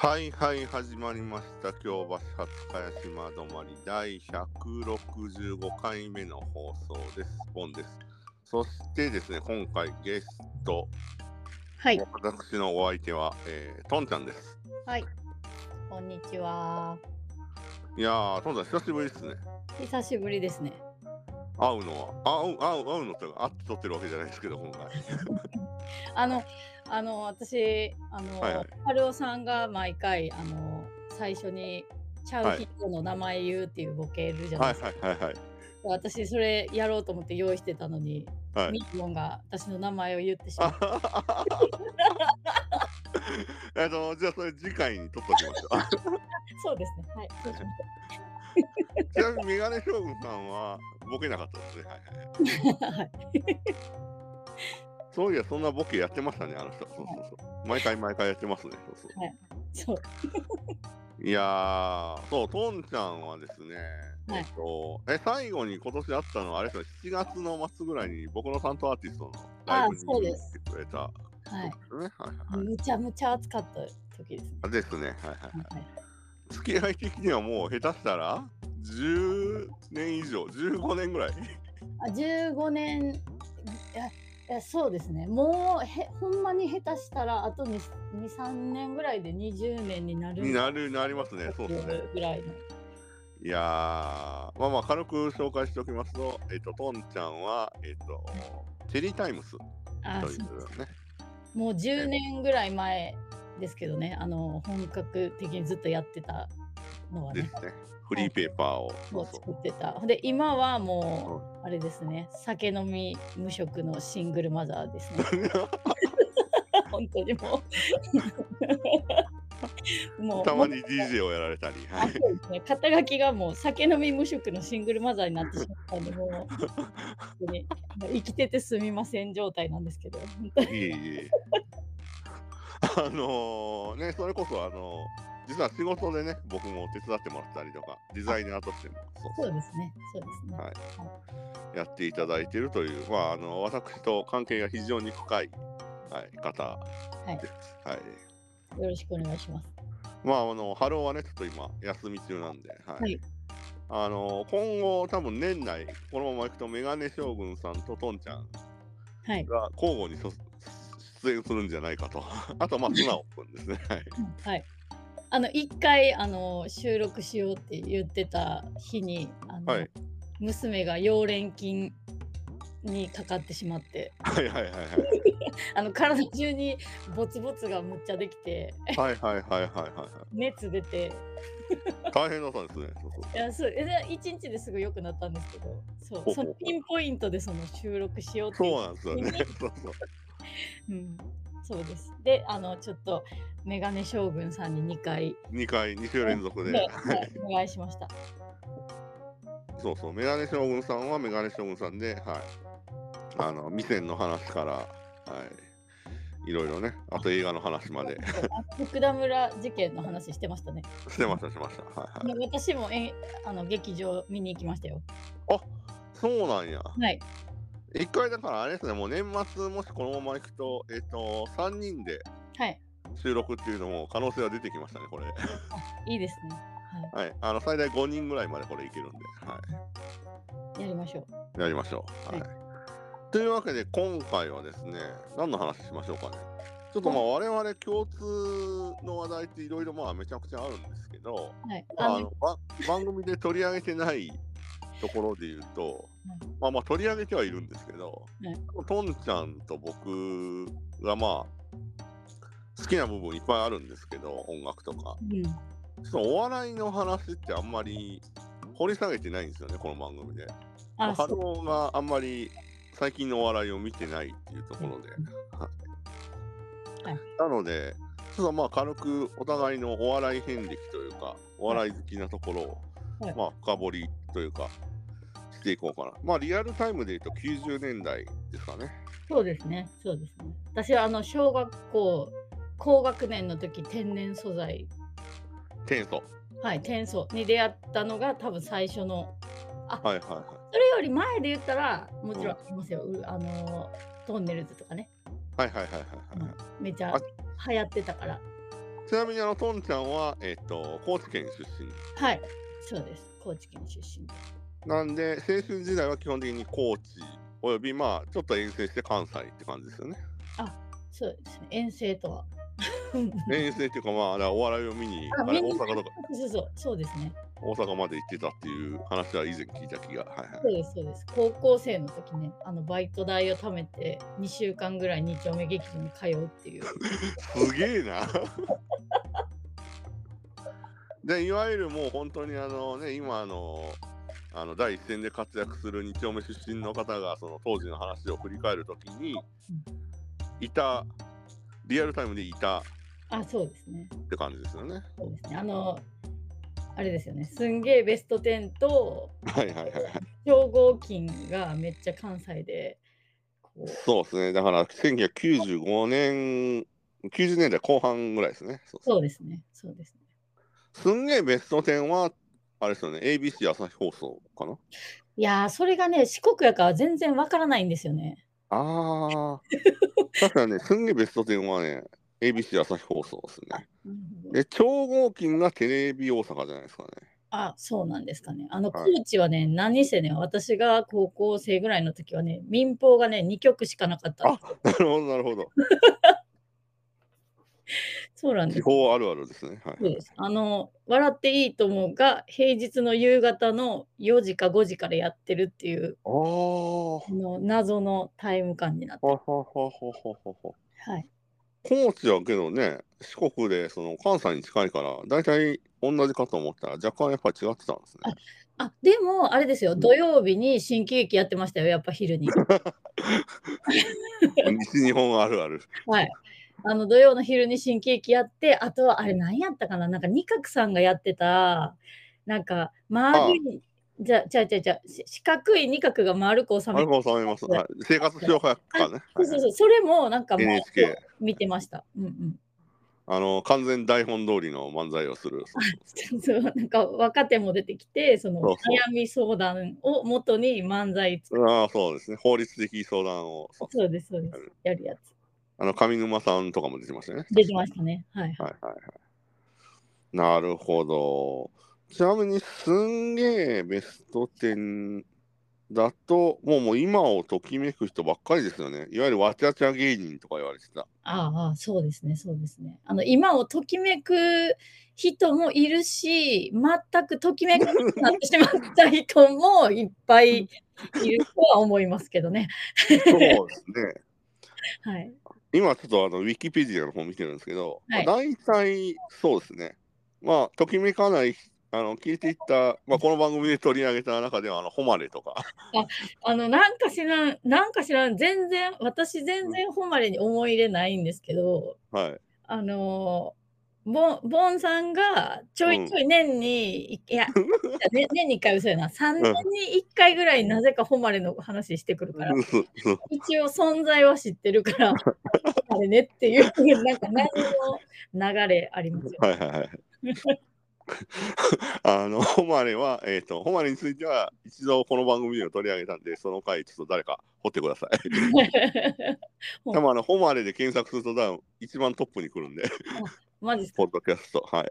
はいはい始まりました京橋初茅島止まり第165回目の放送ですポンですそしてですね今回ゲストはい。私のお相手は、えー、トンちゃんですはい。こんにちは。いやートンちゃん久しぶりですね久しぶりですね。会うのは会う会う会うのって会って撮ってるわけじゃないですけど今回 あの、あの、私、あの、はいはい春尾さんが毎回、あの、最初に。ちゃう人の名前言うっていうボケるじゃなはいいですか。はいはいはい私、それやろうと思って用意してたのに、はいミッヨンが私の名前を言ってしまった。えっとじゃあそれ次回に撮っときましょうそうですね。はい。ちなみにメガネ将軍さんはボケなかったですねはいはい。そういや、そんなボケやってましたね、あの人。そうそうそう。毎回毎回やってますね。そうそう。そう。いやー、そう、トンちゃんはですね、はいえっと、え、最後に今年あったのは、あれですよ、7月の末ぐらいに僕の担当アーティストのライブにあそうです来てくれたね。はいはいはい。むちゃむちゃ暑かった時ですね。あですね。はいはいはい。はい。付き合い的にはもう下手したら、10年以上、15年ぐらい。あ15年そうですね。もうへほんまに下手したらあと23年ぐらいで20年になるになる、なりますね。そうですね。ぐらいの。いやー、まあまあ軽く紹介しておきますと、えっ、と、トンちゃんは、えっ、と、チェリータイムスあといそううね、もう10年ぐらい前ですけどね。あの本格的にずっとやってたのはね。ですね。フリーペーパーを。作ってた。で今はもうあれですね。酒飲み無職のシングルマザーですね。本当にもう。もうたまに DJ をやられたり。はあいね、肩書きがもう酒飲み無職のシングルマザーになってしまったんで、もう本当に。生きててすみません状態なんですけど、本当に。いえいえ。あのね、それこそ、あの実は仕事でね、僕も手伝ってもらったりとか、デザイナーとしてもそうですね、そうですね。はいやっていただいているという、まあ、あの私と関係が非常に深い、はい、方はいです。はいよろしくお願いします。まあ、あの、ハローはね、ちょっと今、休み中なんで、はい。はいあの、今後、多分年内、このままいくと、メガネ将軍さんとトンちゃんはい。が交互にそ出演するんじゃないかと。あと、まあ、素直くんですね。はい。はい。あの、一回、あの、収録しようって言ってた日に、あの、はい娘が溶連菌にかかってしまって、はいはいはいはい。あの、体中にボツボツがむっちゃできて、はいはいはいはいはいはい。熱出て、大変だったんですね。いやそうえで一日ですぐ良くなったんですけどそうそのピンポイントでその収録しようってそうなんですよね。そうそう。うん、そうですであのちょっとメガネ将軍さんに2回2回、2週連続で。で、ははい い、お願いしましたそうそう。メガネ将軍さんはメガネ将軍さんで、はい。あの、店の話から、はい。いろいろね、あと映画の話まで福田村事件の話してましたねしてました、しました。はいはい。で私もえあの劇場見に行きましたよあそうなんや。はい一回だからあれですね、もう年末もしこのまま行くと、えっ、と、3人ではい収録っていうのも可能性が出てきましたね、これ。いいですねははい。あの、最大5人ぐらいまでこれいけるんで、はいやりましょうい。やりましょう。はい。はというわけで、今回はですね、何の話しましょうかね。ちょっとまあ、我々共通の話題っていろいろまあめちゃくちゃあるんですけど、はいまあ、あのあのば番組で取り上げてないところで言うと、まあまあ取り上げてはいるんですけど、はいトンちゃんと僕がまあ好きな部分いっぱいあるんですけど音楽とか。うん。ちょっとお笑いの話ってあんまり掘り下げてないんですよねこの番組で。あハそう。ローがあんまり最近のお笑いを見てないっていうところで。なのでちょっとまあ軽くお互いのお笑い遍歴というかお笑い好きなところを、はい。まあ深掘りというかしていこうかな。まあリアルタイムで言うと90年代ですかね。そうですね、そうですね。私はあの小学校高学年の時天然素材、天素。はい、天素に出会ったのが多分最初の。はいはいはそれより前で言ったらもちろんありますよ。うあのトンネルズとかね、い。はいはいはいはいはい。めっちゃあ流行ってたから。ちなみにあのトンちゃんは、えっと高知県出身？はい、そうです。高知県出身で。なんで青春時代は基本的に高知およびまあちょっと遠征して関西って感じですよね。そうですね。遠征とは。遠征っていうかまあだからお笑いを見にあれ大阪とかそうそう、そうですね。大阪まで行ってたっていう話は以前聞いた気が。はいはいそうです、そうです。高校生の時ね、あのバイト代を貯めて、2週間ぐらい二丁目劇場に通うっていう。すげえな。でいわゆるもう本当にあのね今あのあの第一線で活躍する2丁目出身の方がその当時の話を振り返るときにいたリアルタイムでいたあ、そうですね。って感じですよね。そうですね。あの、あれですよね。すんげえベスト10と、はいはいはいはい。超合金がめっちゃ関西で、そうですね。だから1995年90年代後半ぐらいですね。そうそうですね。そうですね。すんげえベスト10はあれですよね。ABC 朝日放送かな？いやー、それがね、四国やから全然わからないんですよね。ああ。確かにね、すんげえベスト10はね、ABC 朝日放送ですね。で、超合金がテレビ大阪じゃないですかね。あ、そうなんですかね。あの、はい高知はね、何せね、私が高校生ぐらいの時はね、民放がね、2曲しかなかったんですよ。なるほど、なるほど。そうなんです。地方あるあるですね。はいそうです。あの、笑っていいともが平日の夕方の4時か5時からやってるっていう、あの謎のタイム感になってる。ははははははは。はい。高知はけどね、四国でその関西に近いから、大体同じかと思ったら、若干やっぱり違ってたんですね。あ、でも、あれですよ、土曜日に新喜劇やってましたよ、やっぱ昼に。西日本あるある。はい。あの土曜の昼に新喜劇やって、あとはあれ何やったかな？なんか二角さんがやってた、なんか丸い、じゃ、じゃじゃじゃし四角い二角が丸く収あめて、れも収めます。はい、生活紹介かね。そうそうそう、それもなんかもう NHK 見てました。うんうん。あの完全台本通りの漫才をする。そうなんか若手も出てきて、その悩み相談を元に漫才作そうああ、そうですね。法律的相談を。そうです、そうです。やるやつ。あの上沼さんとかも出てましたね。出てましたね。はい。はいはいはい。なるほど。ちなみにすんげえベスト10だと、もうもう今をときめく人ばっかりですよね。いわゆるわちゃちゃ芸人とか言われてた。ああ、そうですね、そうですね。あの、今をときめく人もいるし、全くときめくなってしまった人もいっぱいいるとは思いますけどね。そうですね。はい。今ちょっとあのウィキペディアの方見てるんですけど、はいまあ大体そうですね。まあ、ときめかない、あの聞いていった、まあ、この番組で取り上げた中では、あの、誉れとか、あの、なんか知らん、なんか知らん、全然、私全然誉れに思い入れないんですけど、はい。あのー、ボンボンさんがちょいちょい年に、いや、ね 年に1回嘘やな、3年に1回ぐらいなぜか誉れの話してくるから、一応存在は知ってるから、あれねっていう、なんか何の流れありますよ。はいはいはい。あの、誉れは、えっ、と、誉れについては、一度この番組でも取り上げたんで、その回、ちょっと誰か掘ってください。多分あの、誉れで検索すると、多分一番トップに来るんで、マジポッドキャスト。はい。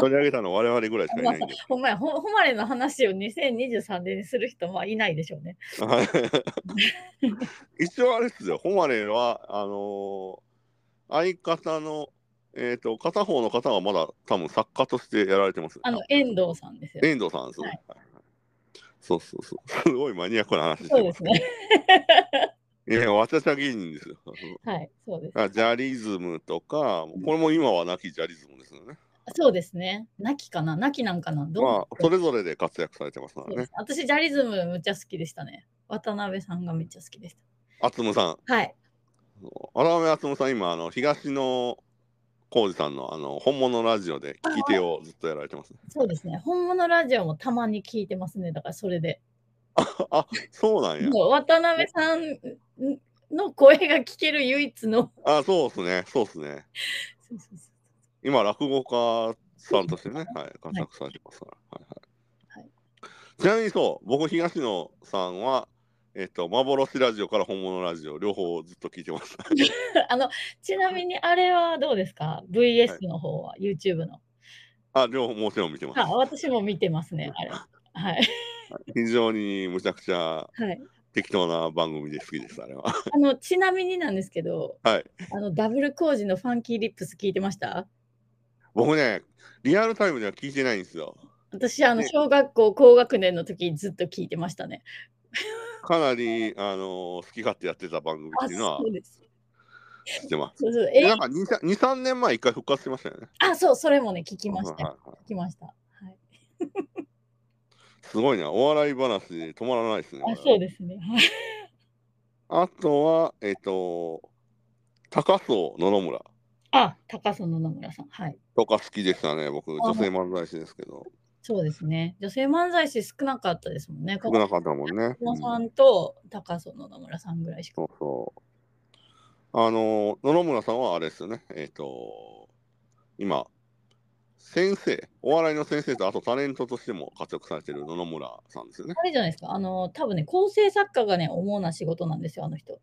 取り上げたの我々ぐらいしかいないんで。ほんまや、ほ誉れの話を2023年にする人はいないでしょうね。はい一応あれですよ、誉れは、あのー相方の、えっ、と、片方の方はまだ多分作家としてやられてます。あの、遠藤さんですよ。遠藤さんですね。はいそうそうそう。すごいマニアックな話してまそうですすね。いや、わちゃちゃ芸人ですよ。はい、そうです。あジャリズムとか、これも今は亡きジャリズムですよね。そうですね。亡きかな？亡きなんかな？どう？まあ、それぞれで活躍されてますからね。私、ジャリズムむっちゃ好きでしたね。渡辺さんがめっちゃ好きでしあつむさん。た。はい。渡辺あつむさん、今、あの東野浩二さんのあの本物ラジオで聞き手をずっとやられてます。そうですね。本物ラジオもたまに聞いてますね。だからそれで。あ、そうなんや。渡辺さんの声が聞ける唯一の。あ、そうですね。そうですね。そうそうそう今、落語家さんとしてね、はい、活躍されてますから。はいはいはいちなみにそう、僕、東野さんは、えっと、幻ラジオから本物ラジオ、両方ずっと聞いてます。あの、ちなみにあれはどうですか ?VS の方は、YouTube の？あ、両方もちろん見てます。あ、私も見てますね、あれ。はい。非常にむちゃくちゃはい。適当な番組で好きです、あれは。あの、ちなみになんですけど、はい。あの、ダブルコージのファンキーリップス聞いてました？僕ね、リアルタイムでは聞いてないんですよ。私、あの、ね小学校高学年の時ずっと聞いてましたね。かなり、あの好き勝手やってた番組あ、っていうのはそうです。知ってます。そうそう。えでなんか2、3 2 3年前一回復活しましたよね。あ、そう、それもね、聞きましたよ。はいはいはい聞きました。はい。すごいな、お笑い話で止まらないですね。あ、そうですね。はい。あとは、えっ、と、高荘野々村あ、高曽野々村さん。はい。とか好きでしたね、僕、女性漫才師ですけど。そうですね。女性漫才師少なかったですもんね。少なかったもんね。小野さうんんと高曽野々村さんぐらいしか。そうそう。あの、野々村さんはあれですよね、えっ、と、今、先生、お笑いの先生と、あとタレントとしても活躍されてる野々村さんですよね。あれじゃないですか。あの、多分ね、構成作家がね、主な仕事なんですよ、あの人。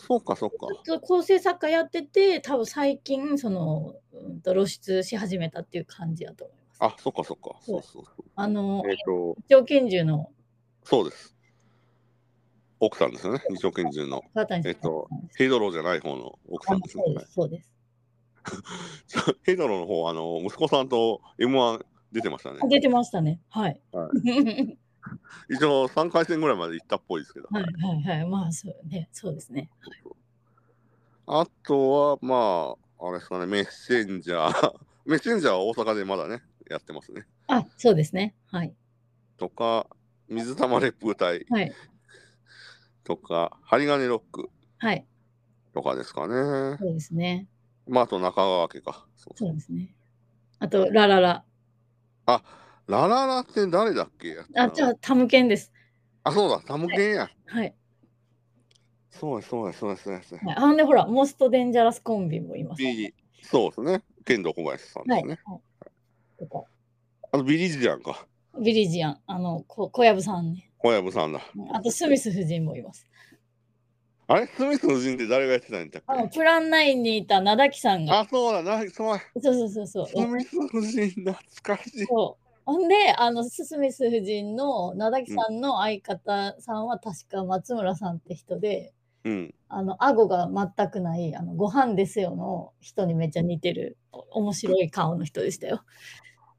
そうか、そうか。ずっと構成作家やってて、多分最近、その、うんと露出し始めたっていう感じだと思います。あ、そうか、そうか。そそううそうそう。あの、えっ、と、一応拳銃のそうです。奥さんですよね、二丁拳銃の。えっとヘイドロじゃない方の奥さんですね。そうです、ヘイドロの方、あの、息子さんと M1 出てましたねあ。出てましたね。はい。ははい 一応3回戦ぐらいまで行ったっぽいですけど。はいはい。まあ、そうね。そうですね。あとは、まあ、あれですかね、メッセンジャー。メッセンジャーは大阪でまだね、やってますね。あ、そうですね。はい。とか、水玉烈風隊はい。とか、針金ロックはい。とかですかね。そうですね。まあ、あと中川家か。そうそうですね。あと、ラララ。ラララって誰だっけ？あ、じゃあ、タムケンです。あ、そうだ、タムケンや。はい。そうです、そうです、そうです、そうです。はい、あんで、ほら、モストデンジャラスコンビもいます、ビリそうですね。剣道小林さんではい。すね。はいあとビリジアンか。ビリジアン、あの、こ小籔さんね。小籔さんだ。あと、スミス夫人もいます。あれスミスの人って誰がやってたんだっあの、け？プランナインにいた名崎さんが。あ、そうだ、な、そうだ。そうそうそうそう。スミス夫人懐かしい。そうほんで、あの、スミス夫人の名崎さんの相方さんは確か松村さんって人で、うん。あの、顎が全くない、あの、ご飯ですよの人にめっちゃ似てる、お面白い顔の人でしたよ。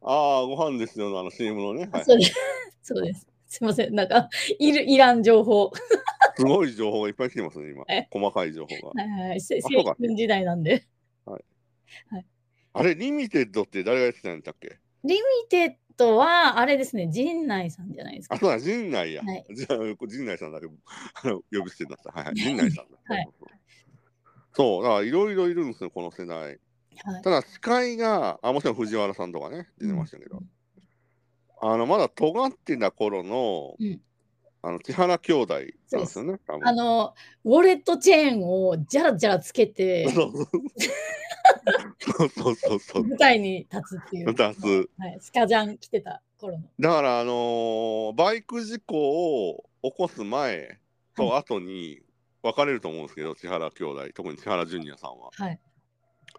ああ、ご飯ですよ、あの CM のね。はい、そうです。そうです。すいません。なんか、いる、いらん情報。すごい情報がいっぱい来てますね、今え。細かい情報が。はいはい。せあそうか青春時代なんで。あれ、リミテッドって誰がやってたんだっけ？リミテッドは、あれですね、陣内さんじゃないですかあ、。そうだ、陣内や。はいじゃあ、陣内さんだけ 呼び捨てになった。はいはい。陣内さんだ。はい。そう、だからいろいろいるんですよ、この世代。はいただ、司会が、あ、もちろん藤原さんとかね、出てましたけど、うんあの、まだ尖ってた頃の、うんあの、千原兄弟なんですよね、あの、ウォレットチェーンをじゃらじゃらつけて、そうそうそうそう。舞台に立つっていう。立つはい。スカジャン着てた頃の。だから、あのーバイク事故を起こす前と後に分かれると思うんですけど、千原兄弟、特に千原ジュニアさんは。はい。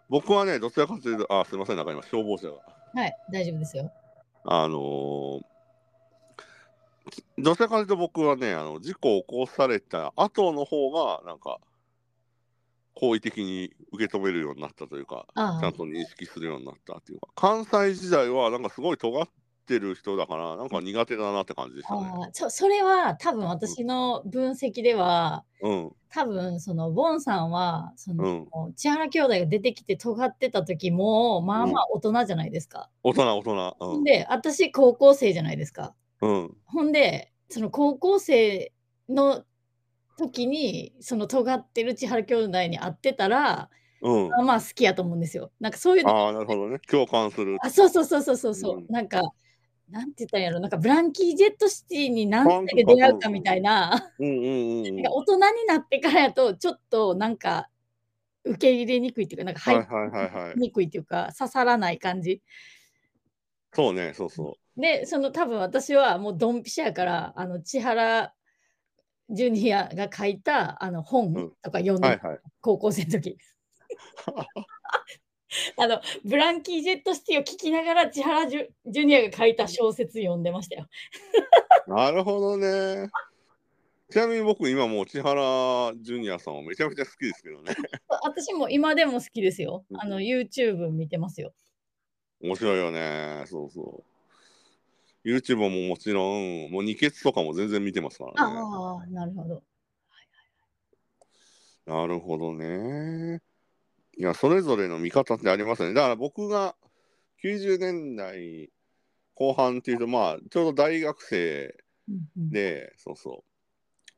僕はね、どちらかというと、あ、すみません、なんか今、消防車が。はい。大丈夫ですよ。あのーどちらかというと僕はね、あの事故を起こされた後の方が、なんか、好意的に受け止めるようになったというか、あちゃんと認識するようになったっていうか、関西時代はなんかすごい尖ってる人だから、なんか苦手だなって感じでしたね。ああ、そそれは多分私の分析では、うん、多分そのボンさんはその、うん千原兄弟が出てきて尖ってた時もまあまあ大人じゃないですか。大人、大人。うん。で私高校生じゃないですか。うん、ほんでその高校生の時にその尖ってる千原兄弟に会ってたら、うん。まあまあ好きやと思うんですよ。なんかそういうのああ、なるほどね。共感する。あそうそうそうそうそうそう、うんなんかなんて言ったんやろなんかブランキー・ジェット・シティに何歳で出会うかみたいな。うんうんうんうん。なんか大人になってからやとちょっとなんか受け入れにくいっていうかなんか入はいはいはいはいりにくいっていうか刺さらない感じそうね、そうそでその多分私はもうドンピシャやからあの千原ジュニアが書いたあのうん本とか読んで、はいはい。高校生の時。あのブランキー・ジェット・シティを聞きながら千原ジュジュニアが書いた小説読んでましたよ。なるほどね。ちなみに僕、今もう千原ジュニアさんをめちゃめちゃ好きですけどね。私も今でも好きですよ。あのうん YouTube 見てますよ。面白いよね。そうそう。YouTube ももちろん、もう二血とかも全然見てますからね。ああ、なるほど。なるほどね。いや、それぞれの見方ってありますよね。だから僕が90年代後半っていうと、まあ、ちょうど大学生うんうんで、そうそ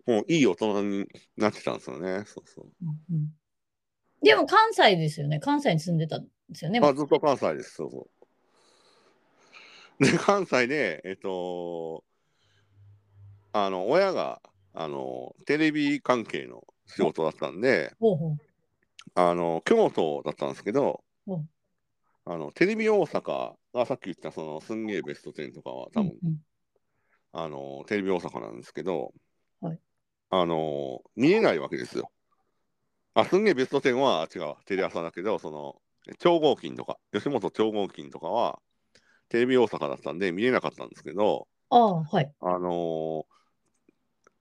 う。もういい大人になってたんですよね。そうそう。うんうんでも関西ですよね。関西に住んでたんですよね。まあ、ずっと関西です。そうそう。で、関西で、えっと、あの、親が、あの、テレビ関係の仕事だったんで、あの、京都だったんですけどう。ん、あの、テレビ大阪がさっき言った、その、すんげえベスト10とかは多分、うんうん。あの、テレビ大阪なんですけど、はい。あの、見えないわけですよ。あ、すんげえベスト10は違う、テレ朝だけど、その、超合金とか、吉本超合金とかは、テレビ大阪だったんで見れなかったんですけど、ああ、はい。あの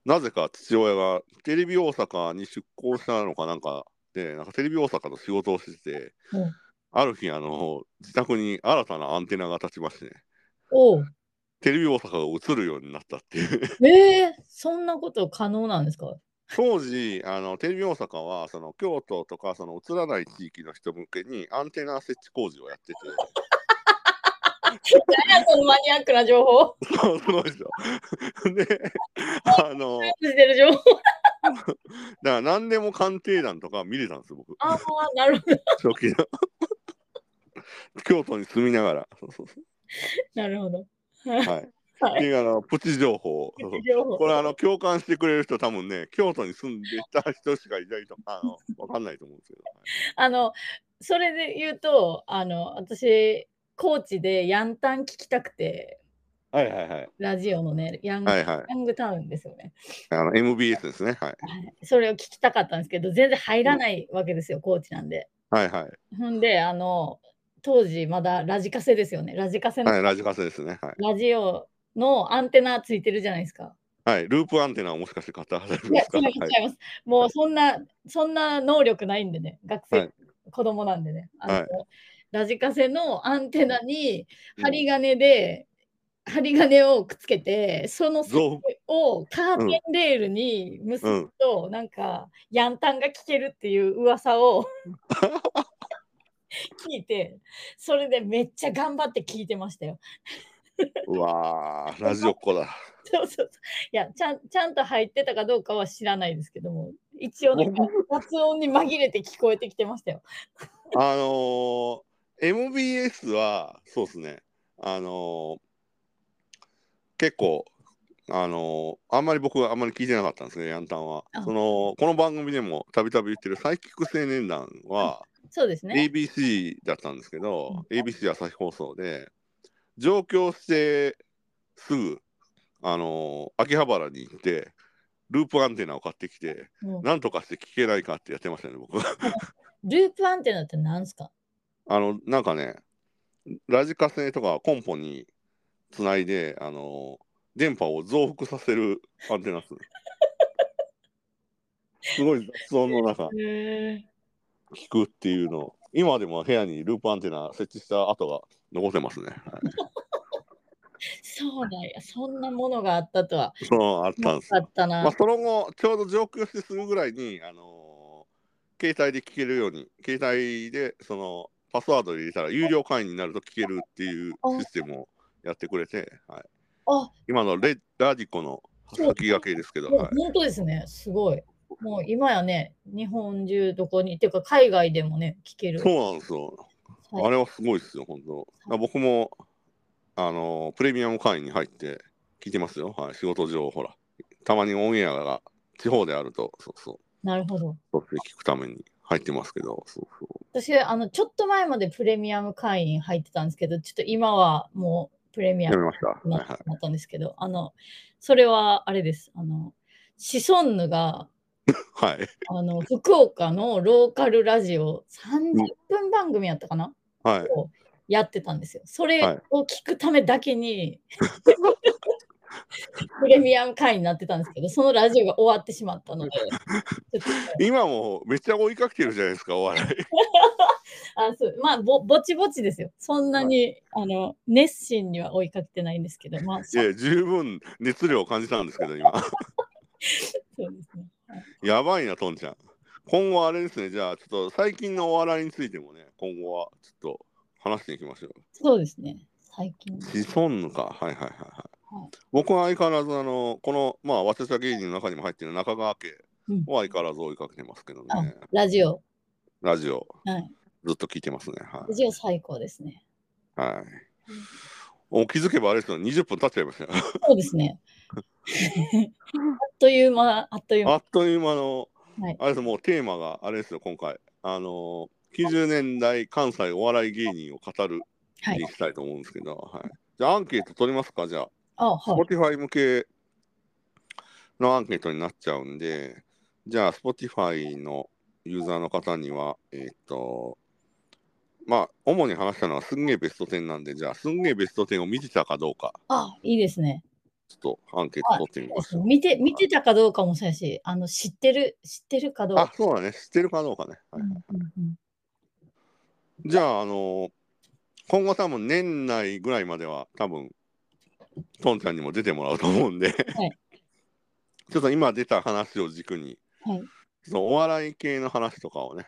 なぜか父親がテレビ大阪に出向したのかなんかで、なんかテレビ大阪の仕事をしてて、うんある日、あの、自宅に新たなアンテナが立ちましてね、おうテレビ大阪が映るようになったっていう。ええそんなこと可能なんですか？当時あのテレビ大阪はその京都とかその映らない地域の人向けにアンテナ設置工事をやってて何やそのマニアックな情報。そう ですよ。であのてる情報。ら何でも鑑定団とか見れたんですよ僕。ああ、なるほど。初期の。京都に住みながら。そうそうそなるほど。うはい。はい。であのプチ情報。これあの共感してくれる人多分ね京都に住んでた人しかいないとあのわかんないと思うんですけど、あの、それで言うと、あの、私、高知でヤンタン聞きたくて、はい、はいはい。はいラジオのね、ヤング,、はいはい。ヤングタウンですよね。あの MBS ですね。はい。はい。それを聞きたかったんですけど、全然入らないわけですよ、高知なんで。はいはい。ほんで、あの、当時まだラジカセですよね。ラジカセの、はいラジカセですね。はい。ラジオのアンテナついてるじゃないですか。はい、ループアンテナをもしかして買ったはずいやです、か？違います、違います。もうそんな、そんな能力ないんでね、学生、はい。子供なんでね。あのはいラジカセのアンテナにうん針金で、針金をくっつけて、その先ぞをカーテンレールに結ぶと、なんか、ヤンタンが聞けるっていう噂を 聞いて、それでめっちゃ頑張って聞いてましたよ。うわー、ラジオっ子だ。そうそうそう。いやちゃん、ちゃんと入ってたかどうかは知らないですけども、一応なんか雑音に紛れて聞こえてきてましたよ。あのー、MBS は、そうですね、あのー、結構、あのー、あんまり僕はあんまり聞いてなかったんですね、ヤンタンはあ。その、この番組でもたびたび言ってるサイキック青年団は、そうですね。ABC だったんですけど、ABC 朝日放送で、上京してすぐ、あのー秋葉原に行って、ループアンテナを買ってきて、うんなんとかして聞けないかってやってましたね、僕。ループアンテナって何ですか？あの、なんかね、ラジカセとかコンポにつないで、あのー電波を増幅させるアンテナっすね。すごい雑音の中、へ聞くっていうのを、今でも部屋にループアンテナ設置した跡が残ってますね。はいそうなんや、そんなものがあったとは。そう、あったんですよなかったな。まあ、その後、ちょうど上京してすぐぐらいに、あのー携帯で聞けるように、携帯でそのパスワード入れたら有料会員になると聞けるっていうシステムをやってくれて、はい、あ、今のレラジコの先駆けですけど、はい、本当ですね。すごい。もう今やね、日本中どこに、っていうか海外でもね、聞ける。そうなんですよ。はいあれはすごいですよ、本当。あ僕も、あのープレミアム会員に入って聞いてますよ。はい、仕事上、ほら、たまにオンエアが地方であると、そうそう、なるほど。そっ聞くために入ってますけど、そうそう。私、あの、ちょっと前までプレミアム会員入ってたんですけど、ちょっと今はもうプレミアムになったんですけど、あの、それはあれです。あの、シソンヌが、はい。あの、福岡のローカルラジオ、30分番組やったかな？はい。をやってたんですよ。それはいを聞くためだけに、プレミアム会員になってたんですけど、そのラジオが終わってしまったので、今もめっちゃ追いかけてるじゃないですか、お笑い。あそうまあぼ、ぼちぼちですよ。そんなに、あの熱心には追いかけてないんですけど、まあ、いや、十分熱量を感じたんですけど、今。そうですね。やばいな、トンちゃん。今後あれですね、じゃあ、ちょっと最近のお笑いについてもね、今後はちょっと話していきましょう。そうですね。最近。シソンヌか。はいはいはいはい。はい僕は相変わらず、あの、この、まあ、早稲田芸人の中にも入ってる中川家うんは相変わらず追いかけてますけどあね。ラジオ。ラジオ、はい。ずっと聞いてますね。はラジオ最高ですね。い。はい。お気づけばあれですよ、20分経っちゃいましたよ。そうですね。あっという間、あっという間。あっという間の、はいあれですもうテーマがあれですよ、今回。あの、90年代関西お笑い芸人を語るはいに。したいと思うんですけど、はい。じゃあアンケート取りますか、じゃあ。あ、はい。Spotify 向けのアンケートになっちゃうんで、じゃあ Spotify のユーザーの方には、えっ、と、まあ、主に話したのはすんげえベスト10なんで、じゃあすんげえベスト10を見てたかどうか、あ、いいですね。ちょっとアンケート取ってみましょう。見て、見てたかどうかもそうやし、あの、知ってる、知ってるかどうか。、あそうだね、知ってるかどうかね。はいうんうんうんじゃあ、あの今後多分年内ぐらいまでは多分、トンちゃんにも出てもらうと思うんで、はい ちょっと今出た話を軸に、はい。そのお笑い系の話とかをね、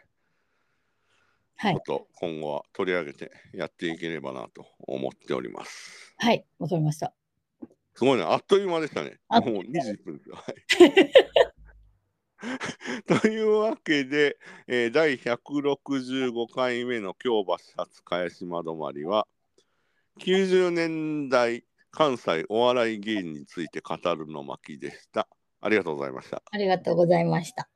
はいちょっ。と今後は取り上げてやっていければなと思っております。はい。わかりました。すごいね、あっという間でしたね。あもう21分ですよ。はい というわけで、えー第165回目の京橋初茅島止まりは、90年代関西お笑い芸人について語るの巻でした。ありがとうございました。ありがとうございました。